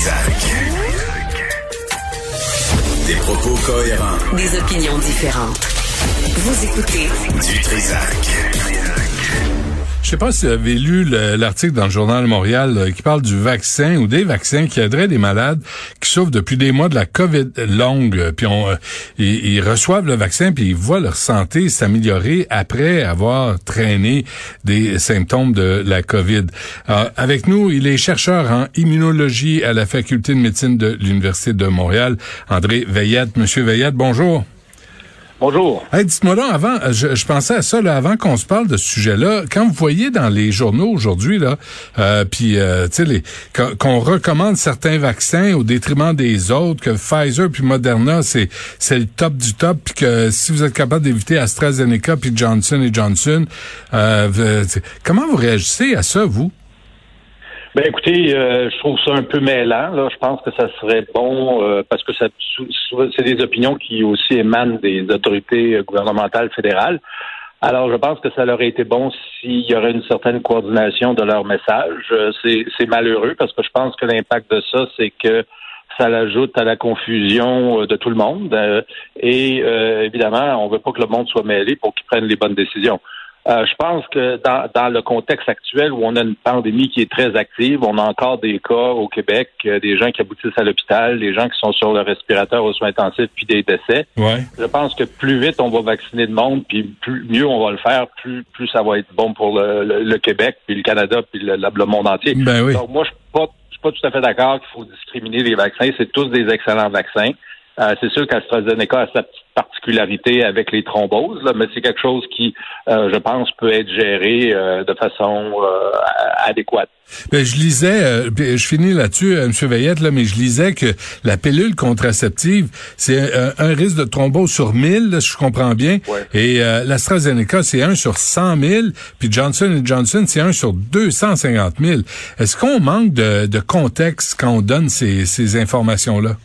Trisac. Des propos cohérents. Des opinions différentes. Vous écoutez Du Trisac. Je sais pas si vous avez lu l'article dans le journal Montréal euh, qui parle du vaccin ou des vaccins qui aideraient des malades qui souffrent depuis des mois de la COVID longue, euh, puis on, euh, ils, reçoivent le vaccin puis ils voient leur santé s'améliorer après avoir traîné des symptômes de la COVID. avec nous, il est chercheur en immunologie à la faculté de médecine de l'Université de Montréal, André Veillette. Monsieur Veillette, bonjour. Bonjour. Hey, dites-moi là, avant, je, pensais à ça, là, avant qu'on se parle de ce sujet-là, quand vous voyez dans les journaux aujourd'hui, là, euh, puis, euh, tu sais, qu'on recommande certains vaccins au détriment des autres, que Pfizer puis Moderna, c'est, c'est le top du top, puis que si vous êtes capable d'éviter AstraZeneca puis Johnson et Johnson, euh, comment vous réagissez à ça, vous? Ben écoutez, euh, je trouve ça un peu mêlant. Là. Je pense que ça serait bon euh, parce que ça, c'est des opinions qui aussi émanent des autorités gouvernementales fédérales. Alors, je pense que ça aurait été bon s'il y aurait une certaine coordination de leur message. Euh, c'est malheureux parce que je pense que l'impact de ça, c'est que ça l'ajoute à la confusion de tout le monde. et évidemment, on veut pas que le monde soit mêlé pour qu'ils prennent les bonnes décisions. Euh, je pense que dans, dans, le contexte actuel où on a une pandémie qui est très active, on a encore des cas au Québec, euh, des gens qui aboutissent à l'hôpital, des gens qui sont sur le respirateur aux soins intensifs, puis des décès. Ouais. Je pense que plus vite on va vacciner le monde, puis plus mieux on va le faire, plus plus ça va être bon pour le, le, Québec, puis le Canada, puis le, le monde entier. Ben oui. Donc moi, je suis pas, je suis pas tout à fait d'accord qu'il faut discriminer les vaccins. C'est tous des excellents vaccins. Euh, c'est sûr qu'AstraZeneca a sa petite particularité avec les thromboses, là, mais c'est quelque chose qui, euh, je pense, peut être géré euh, de façon adéquate. Ben, je lisais, je finis là-dessus, M. Veillette, là, mais je lisais que la pilule contraceptive, c'est un, risque de thrombose sur 1000, je comprends bien, et l'AstraZeneca, c'est un sur 100 000, puis Johnson Johnson, c'est un sur 250 000. Est-ce qu'on manque de, de contexte quand on donne ces, ces informations-là?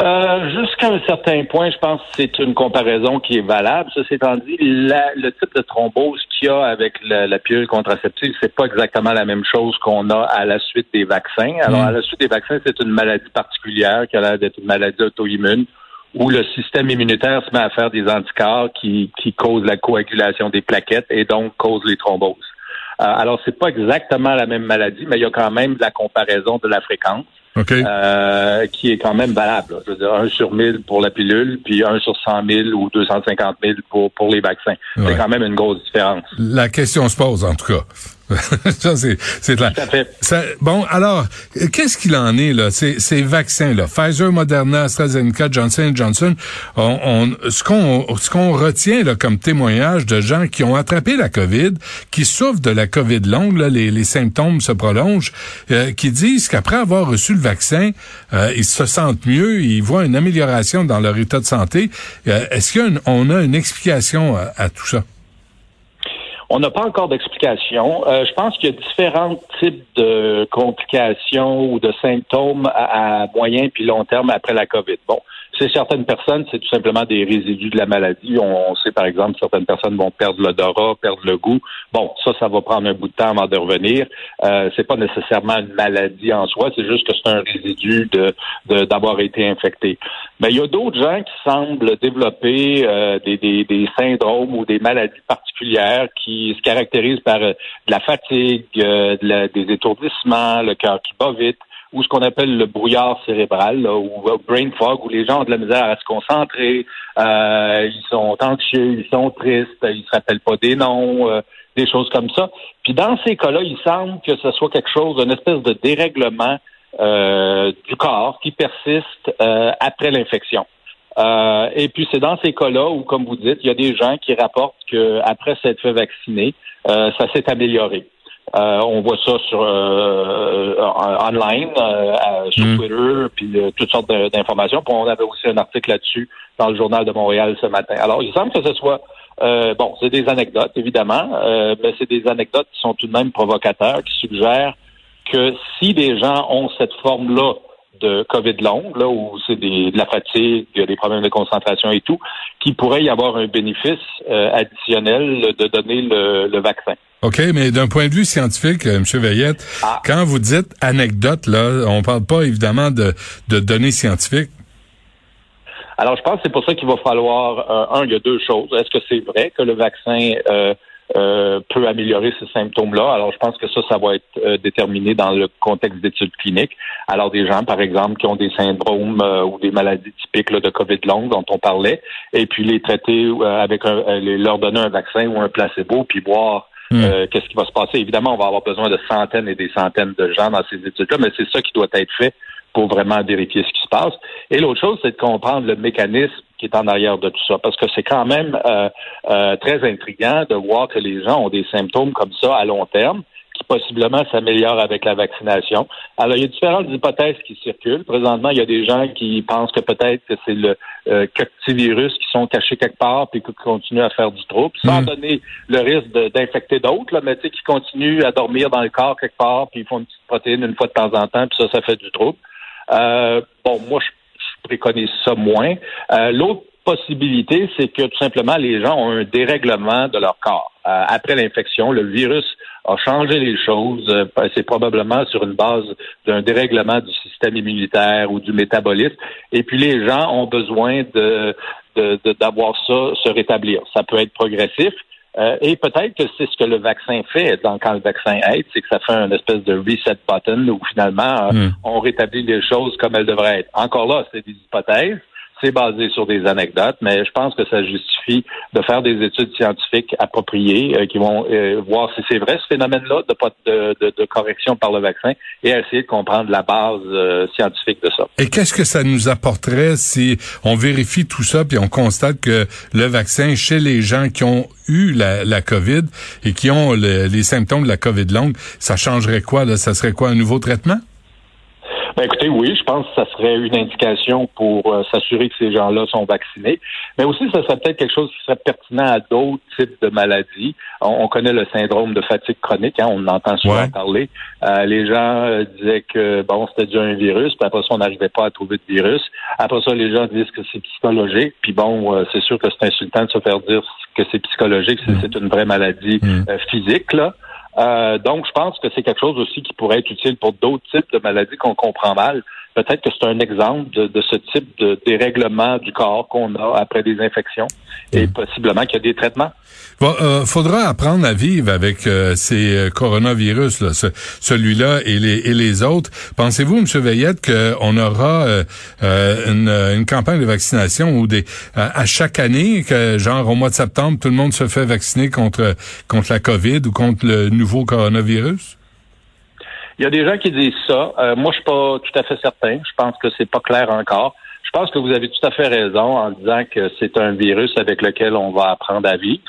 Euh, Jusqu'à un certain point, je pense que c'est une comparaison qui est valable. Ceci étant dit, le type de thrombose qu'il y a avec la, la pilule contraceptive, c'est pas exactement la même chose qu'on a à la suite des vaccins. Alors, à la suite des vaccins, c'est une maladie particulière qui a l'air d'être une maladie auto-immune où le système immunitaire se met à faire des anticorps qui, qui causent la coagulation des plaquettes et donc causent les thromboses. Euh, alors, c'est pas exactement la même maladie, mais il y a quand même la comparaison de la fréquence. Euh, qui est quand même valable. Je veux dire, 1 sur 1000 pour la pilule, puis 1 sur 100 000 ou 250 000 pour, pour les vaccins. C'est quand même une grosse différence. La question se pose, en tout cas. ça, c'est, c'est bon, alors, qu'est-ce qu'il en est, là, ces, ces vaccins-là? Pfizer, Moderna, AstraZeneca, Johnson Johnson, on, on, ce qu'on ce qu'on retient là, comme témoignage de gens qui ont attrapé la COVID, qui souffrent de la COVID longue, là, les, les symptômes se prolongent, euh, qui disent qu'après avoir reçu le vaccin, euh, ils se sentent mieux, ils voient une amélioration dans leur état de santé. Euh, est-ce qu'on a une explication à tout ça? On n'a pas encore d'explication. Euh, je pense qu'il y a différents types de complications ou de symptômes à, à moyen puis long terme après la COVID. Bon, c'est certaines personnes, c'est tout simplement des résidus de la maladie. On, sait par exemple certaines personnes vont perdre l'odorat, perdre le goût. Bon, ça, ça va prendre un bout de temps avant de revenir. Euh, c'est pas nécessairement une maladie en soi, c'est juste que c'est un résidu de d'avoir été infecté. Mais il y a d'autres gens qui semblent développer euh, des, des, des, syndromes ou des maladies particulières qui se caractérisent par euh, de la fatigue, euh, des étourdissements, le cœur qui bat vite ou ce qu'on appelle le brouillard cérébral, ou brain fog, où les gens ont de la misère à se concentrer, euh, ils sont anxieux, ils sont tristes, ils se rappellent pas des noms, euh, des choses comme ça. Puis dans ces cas-là, il semble que ce soit quelque chose, une espèce de dérèglement euh, du corps qui persiste après l'infection. et puis c'est dans ces cas-là où, comme vous dites, il y a des gens qui rapportent qu'après s'être fait vacciner, ça s'est amélioré. Euh, on voit ça sur euh, online, euh, sur mm. Twitter, puis toutes sortes d'informations. Puis on avait aussi un article là-dessus dans le journal de Montréal ce matin. Alors, il semble que ce soit bon, c'est des anecdotes évidemment, mais c'est des anecdotes qui sont tout de même provocateurs, qui suggèrent que si des gens ont cette forme-là de COVID longue, là où c'est de la fatigue, des problèmes de concentration et tout, qu'il pourrait y avoir un bénéfice euh, additionnel de donner le, vaccin. OK, mais d'un point de vue scientifique, euh, M. Veillette, ah. quand vous dites anecdote, là, on parle pas évidemment de, de données scientifiques. Alors, je pense que c'est pour ça qu'il va falloir, un, il y a deux choses. Est-ce que c'est vrai que le vaccin euh, peut améliorer ces symptômes-là. Alors, je pense que ça, ça va être euh, déterminé dans le contexte d'études cliniques. Alors, des gens, par exemple, qui ont des syndromes euh, ou des maladies typiques de COVID longue dont on parlait, et puis les traiter avec un, leur donner un vaccin ou un placebo, puis voir hmm. qu'est-ce qui va se passer. Évidemment, on va avoir besoin de centaines et des centaines de gens dans ces études-là, mais c'est ça qui doit être fait pour vraiment vérifier ce qui se passe. Et l'autre chose, c'est de comprendre le mécanisme qui est en arrière de tout ça, parce que c'est quand même euh, euh, très intriguant de voir que les gens ont des symptômes comme ça à long terme qui possiblement s'améliorent avec la vaccination. Alors, il y a différentes hypothèses qui circulent. Présentement, il y a des gens qui pensent que peut-être que c'est le euh, petits virus qui sont cachés quelque part puis qui continuent à faire du trouble, sans mm. donner le risque d'infecter d'autres, mais tu sais, qui continuent à dormir dans le corps quelque part puis ils font une petite protéine une fois de temps en temps puis ça, ça fait du trouble. Euh, bon, moi, je, préconise ça moins. Euh, l'autre possibilité, c'est que tout simplement, les gens ont un dérèglement de leur corps. Euh, après l'infection, le virus a changé les choses. c'est probablement sur une base d'un dérèglement du système immunitaire ou du métabolisme. Et puis les gens ont besoin de d'avoir ça se rétablir. Ça peut être progressif, euh, et peut-être que c'est ce que le vaccin fait dans, quand le vaccin aide, c'est que ça fait un espèce de reset button où finalement euh, hmm. on rétablit les choses comme elles devraient être. Encore là, c'est des hypothèses c'est basé sur des anecdotes, mais je pense que ça justifie de faire des études scientifiques appropriées euh, qui vont euh, voir si c'est vrai ce phénomène-là de, de, de, correction par le vaccin et essayer de comprendre la base euh, scientifique de ça. Et qu'est-ce que ça nous apporterait si on vérifie tout ça puis on constate que le vaccin chez les gens qui ont eu la, la COVID et qui ont les symptômes de la COVID longue, ça changerait quoi? Là? Ça serait quoi, un nouveau traitement? Ben, écoutez, oui, je pense que ça serait une indication pour euh, s'assurer que ces gens-là sont vaccinés. Mais aussi, ça serait peut-être quelque chose qui serait pertinent à d'autres types de maladies. On, connaît le syndrome de fatigue chronique, hein, on en entend souvent parler. Euh, les gens euh, disaient que bon, c'était déjà un virus, puis après ça, on n'arrivait pas à trouver de virus. Après ça, les gens disent que c'est psychologique. Puis bon, c'est sûr que c'est insultant de se faire dire que c'est psychologique, c'est mm. une vraie maladie mm. physique, là. Euh, donc, je pense que c'est quelque chose aussi qui pourrait être utile pour d'autres types de maladies qu'on comprend mal. Peut-être que c'est un exemple de, ce type de dérèglement du corps qu'on a après des infections et mm. possiblement qu'il y a des traitements. Bon, euh, faudra apprendre à vivre avec euh, ces euh, coronavirus, là, celui-là et les, et les autres. Pensez-vous, M. Veillette, qu'on aura une, une, campagne de vaccination ou des à chaque année, que genre au mois de septembre, tout le monde se fait vacciner contre contre la COVID ou contre le nouveau coronavirus? Il y a des gens qui disent ça. Euh, moi, je suis pas tout à fait certain. Je pense que c'est pas clair encore. Je pense que vous avez tout à fait raison en disant que c'est un virus avec lequel on va apprendre à vivre.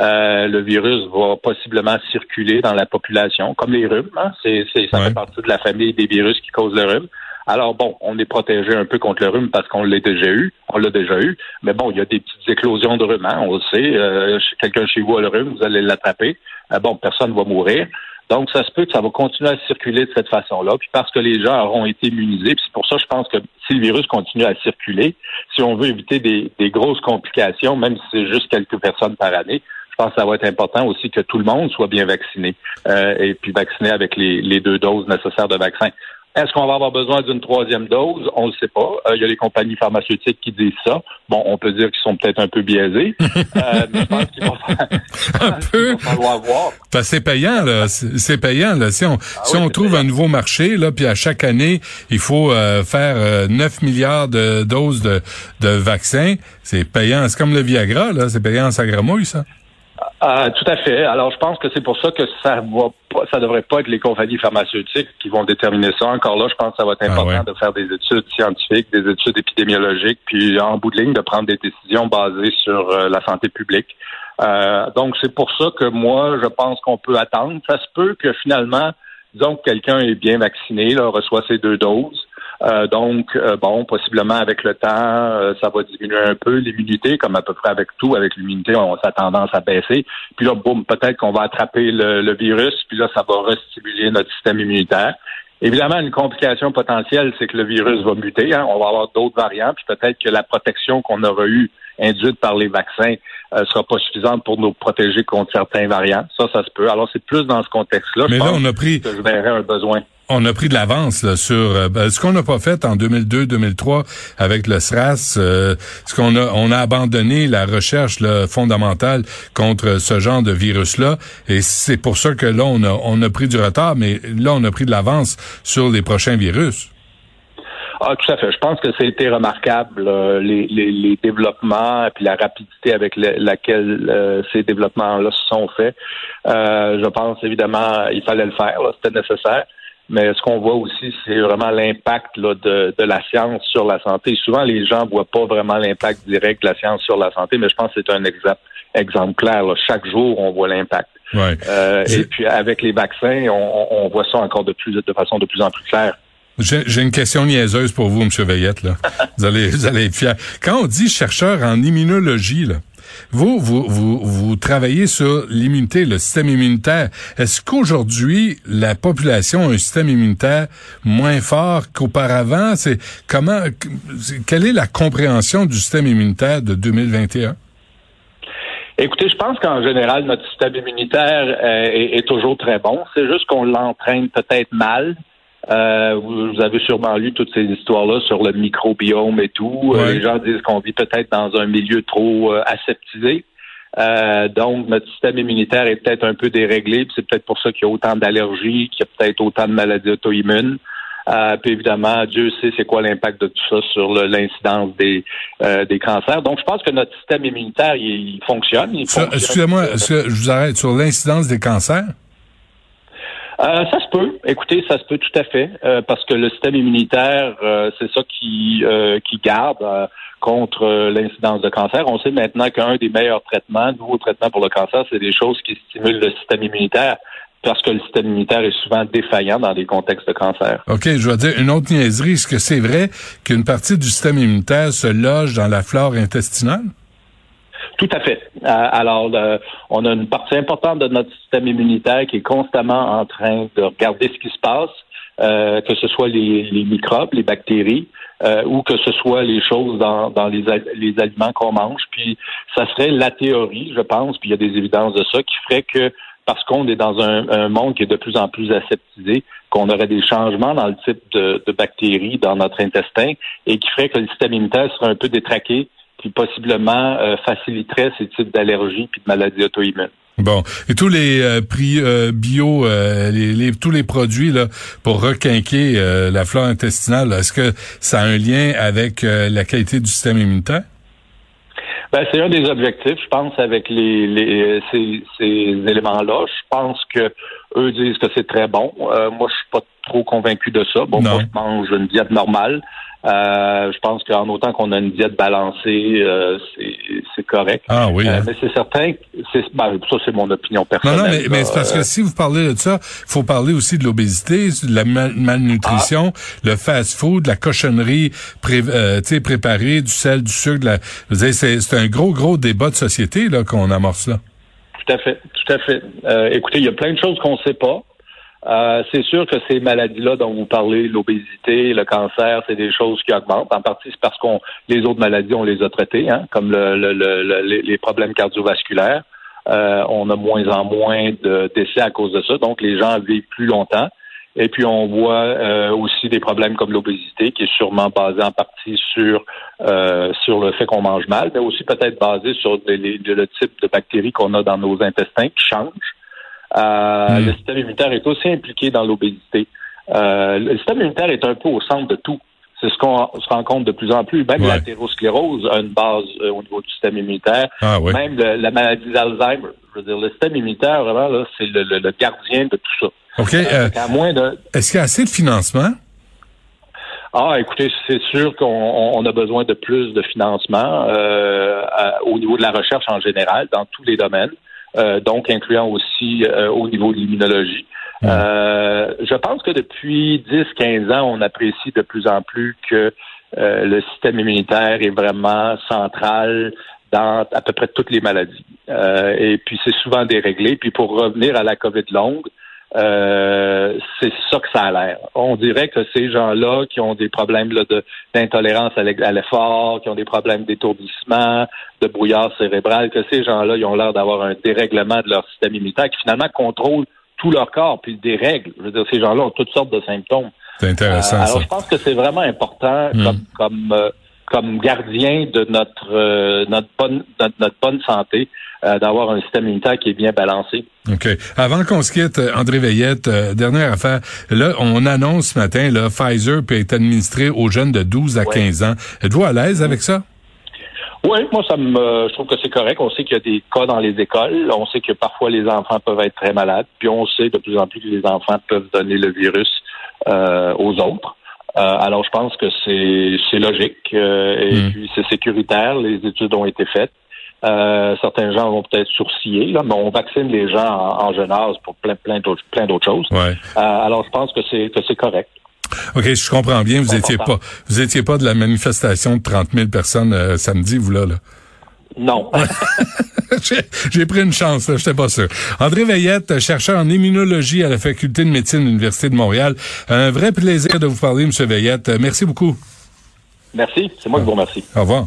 Euh, le virus va possiblement circuler dans la population, comme les rhumes. Hein? C'est, ça fait partie de la famille des virus qui causent le rhume. Alors bon, on est protégé un peu contre le rhume parce qu'on l'a déjà eu, on l'a déjà eu. Mais bon, il y a des petites éclosions de rhume, hein? on le sait. Euh, quelqu'un chez vous a le rhume, vous allez l'attraper. Euh, bon, personne ne va mourir. Donc, ça se peut que ça va continuer à circuler de cette façon-là. Puis parce que les gens auront été immunisés, puis c'est pour ça, je pense que si le virus continue à circuler, si on veut éviter des, grosses complications, même si c'est juste quelques personnes par année, je pense que ça va être important aussi que tout le monde soit bien vacciné euh, et puis vacciné avec les deux doses nécessaires de vaccin. Est-ce qu'on va avoir besoin d'une troisième dose? On ne le sait pas. Euh, il y a les compagnies pharmaceutiques qui disent ça. Bon, on peut dire qu'ils sont peut-être un peu biaisés. euh, mais je pense qu'il va, un peu. falloir voir. c'est payant, là. C'est payant, là. Si on, ah si on trouve un nouveau marché, là, puis à chaque année, il faut euh, faire 9 euh, milliards de doses de, de vaccins, c'est payant. C'est comme le Viagra, là. C'est payant en sagramouille, ça. Euh, tout à fait. Alors, je pense que c'est pour ça que ça va pas, ça devrait pas être les compagnies pharmaceutiques qui vont déterminer ça. Encore là, je pense que ça va être ah important de faire des études scientifiques, des études épidémiologiques, puis en bout de ligne de prendre des décisions basées sur euh, la santé publique. Euh, donc, c'est pour ça que moi, je pense qu'on peut attendre. Ça se peut que finalement, disons que quelqu'un est bien vacciné, là, reçoit ses deux doses. Euh, donc, euh, bon, possiblement avec le temps, euh, ça va diminuer un peu l'immunité, comme à peu près avec tout. Avec l'immunité, on a tendance à baisser. Puis là, boum, peut-être qu'on va attraper le, virus, puis là, ça va restimuler notre système immunitaire. Évidemment, une complication potentielle, c'est que le virus va muter. Hein. On va avoir d'autres variants, puis peut-être que la protection qu'on aura eue induite par les vaccins euh, sera pas suffisante pour nous protéger contre certains variants. Ça, ça se peut. Alors, c'est plus dans ce contexte-là. Mais là, on a pris. Que je verrais un besoin on a pris de l'avance sur euh, ben, ce qu'on n'a pas fait en 2002-2003 avec le SRAS, euh, ce qu'on a on a abandonné la recherche fondamentale contre ce genre de virus-là, et c'est pour ça que là on a on a pris du retard, mais là on a pris de l'avance sur les prochains virus. Ah, tout à fait. Je pense que c'était remarquable euh, les, les, les, développements et puis la rapidité avec laquelle ces développements-là se sont faits. je pense évidemment il fallait le faire, c'était nécessaire. Mais ce qu'on voit aussi, c'est vraiment l'impact de, de, la science sur la santé. Souvent, les gens voient pas vraiment l'impact direct de la science sur la santé, mais je pense que c'est un exemple, exemple clair. Chaque jour, on voit l'impact. Ouais. Euh, et puis avec les vaccins, on, on, voit ça encore de plus de façon de plus en plus claire. J'ai une question niaiseuse pour vous, M. Veillette. Là. vous, allez, vous allez être fier. Quand on dit chercheur en immunologie, là, vous, vous, vous, vous travaillez sur l'immunité, le système immunitaire. Est-ce qu'aujourd'hui, la population a un système immunitaire moins fort qu'auparavant? C'est comment, quelle est la compréhension du système immunitaire de 2021? Écoutez, je pense qu'en général, notre système immunitaire euh, est, est toujours très bon. C'est juste qu'on l'entraîne peut-être mal. Euh, vous, avez sûrement lu toutes ces histoires-là sur le microbiome et tout. Euh, les gens disent qu'on vit peut-être dans un milieu trop euh, aseptisé. donc, notre système immunitaire est peut-être un peu déréglé. C'est peut-être pour ça qu'il y a autant d'allergies, qu'il y a peut-être autant de maladies auto-immunes. puis évidemment, Dieu sait c'est quoi l'impact de tout ça sur l'incidence des, des cancers. Donc, je pense que notre système immunitaire, il, fonctionne. Excusez-moi, je vous arrête sur l'incidence des cancers? Euh, ça se peut. Écoutez, ça se peut tout à fait, euh, parce que le système immunitaire, euh, c'est ça qui qui garde contre l'incidence de cancer. On sait maintenant qu'un des meilleurs traitements, nouveaux traitements pour le cancer, c'est des choses qui stimulent le système immunitaire parce que le système immunitaire est souvent défaillant dans des contextes de cancer. OK, je vais dire une autre niaiserie. Est-ce que c'est vrai qu'une partie du système immunitaire se loge dans la flore intestinale? Tout à fait. Euh, alors, on a une partie importante de notre système immunitaire qui est constamment en train de regarder ce qui se passe, euh, que ce soit les, microbes, les bactéries, euh, ou que ce soit les choses dans, les, aliments qu'on mange. Puis, ça serait la théorie, je pense, puis il y a des évidences de ça, qui ferait que parce qu'on est dans un, monde qui est de plus en plus aseptisé, qu'on aurait des changements dans le type de, de bactéries dans notre intestin et qui ferait que le système immunitaire serait un peu détraqué qui possiblement euh, faciliterait ces types d'allergies puis de maladies auto-immunes. Bon, et tous les euh, prix euh, bio, les, tous les produits là pour requinquer la flore intestinale, est-ce que ça a un lien avec la qualité du système immunitaire? Ben, c'est un des objectifs, je pense, avec les, les ces, ces éléments-là. Je pense que eux disent que c'est très bon. moi, je suis pas trop convaincu de ça. Bon, moi, je mange une diète normale. Euh, je pense qu'en autant qu'on a une diète balancée, euh, c'est correct. Ah oui. Euh, hein. mais c'est certain, c'est ben, ça c'est mon opinion personnelle. Non, non, mais, c'est parce que si vous parlez de ça, il faut parler aussi de l'obésité, de la malnutrition, ah. le fast-food, la cochonnerie pré, préparée, du sel, du sucre. C'est un gros, gros débat de société là qu'on amorce là. Tout à fait, tout à fait. écoutez, il y a plein de choses qu'on ne sait pas. Euh, c'est sûr que ces maladies-là dont vous parlez, l'obésité, le cancer, c'est des choses qui augmentent. En partie, c'est parce qu'on les autres maladies, on les a traitées, hein, comme le, les problèmes cardiovasculaires. Euh, on a moins en moins de décès à cause de ça, donc les gens vivent plus longtemps. Et puis on voit euh, aussi des problèmes comme l'obésité, qui est sûrement basé en partie sur sur le fait qu'on mange mal, mais aussi peut-être basé sur le type de bactéries qu'on a dans nos intestins qui changent. Euh, hmm. Le système immunitaire est aussi impliqué dans l'obésité. Euh, le système immunitaire est un peu au centre de tout. C'est ce qu'on se rend compte de plus en plus. Même l'athérosclérose a une base euh, au niveau du système immunitaire. Ah, Même la maladie d'Alzheimer. Je veux dire, le système immunitaire, vraiment, là, c'est le, le, gardien de tout ça. OK. Est-ce qu'il y a assez de financement? Ah, écoutez, c'est sûr qu'on a besoin de plus de financement au niveau de la recherche en général, dans tous les domaines. Euh, donc incluant aussi euh, au niveau de l'immunologie. Euh, je pense que depuis 10-15 ans, on apprécie de plus en plus que le système immunitaire est vraiment central dans à peu près toutes les maladies. et puis c'est souvent déréglé. Puis pour revenir à la COVID longue, euh, c'est ça que ça a l'air. On dirait que ces gens-là qui ont des problèmes de, d'intolérance à l'effort, qui ont des problèmes d'étourdissement, de brouillard cérébral, que ces gens-là, ils ont l'air d'avoir un dérèglement de leur système immunitaire qui finalement contrôle tout leur corps, puis dérègle. Je veux dire, ces gens-là ont toutes sortes de symptômes. C'est intéressant. Euh, alors, je pense que c'est vraiment important hmm. comme, comme, euh, comme gardien de notre, notre, bonne, notre bonne santé euh, d'avoir un système immunitaire qui est bien balancé. OK. Avant qu'on se quitte, euh, André Veillette, euh, dernière affaire. Là, on annonce ce matin, là, Pfizer peut être administré aux jeunes de 12 à 15 ans. Êtes-vous à l'aise avec ça? Oui, moi, ça me, je trouve que c'est correct. On sait qu'il y a des cas dans les écoles. On sait que parfois les enfants peuvent être très malades. Puis on sait de plus en plus que les enfants peuvent donner le virus aux autres. Alors, je pense que c'est logique et hmm. puis c'est sécuritaire. Les études ont été faites. Euh, certains gens vont peut-être sourciller, là, mais on vaccine les gens en, jeune âge pour plein, plein d'autres, plein d'autres choses. Ouais. Euh, alors, je pense que c'est que c'est correct. OK, je comprends bien. Vous étiez pas, vous étiez pas de la manifestation de 30 000 personnes euh, samedi, vous là, là? Non. J'ai pris une chance, je n'étais pas sûr. André Veillette, chercheur en immunologie à la Faculté de médecine de l'Université de Montréal. Un vrai plaisir de vous parler, M. Veillette. Merci beaucoup. Merci. C'est moi qui vous remercie. Au revoir.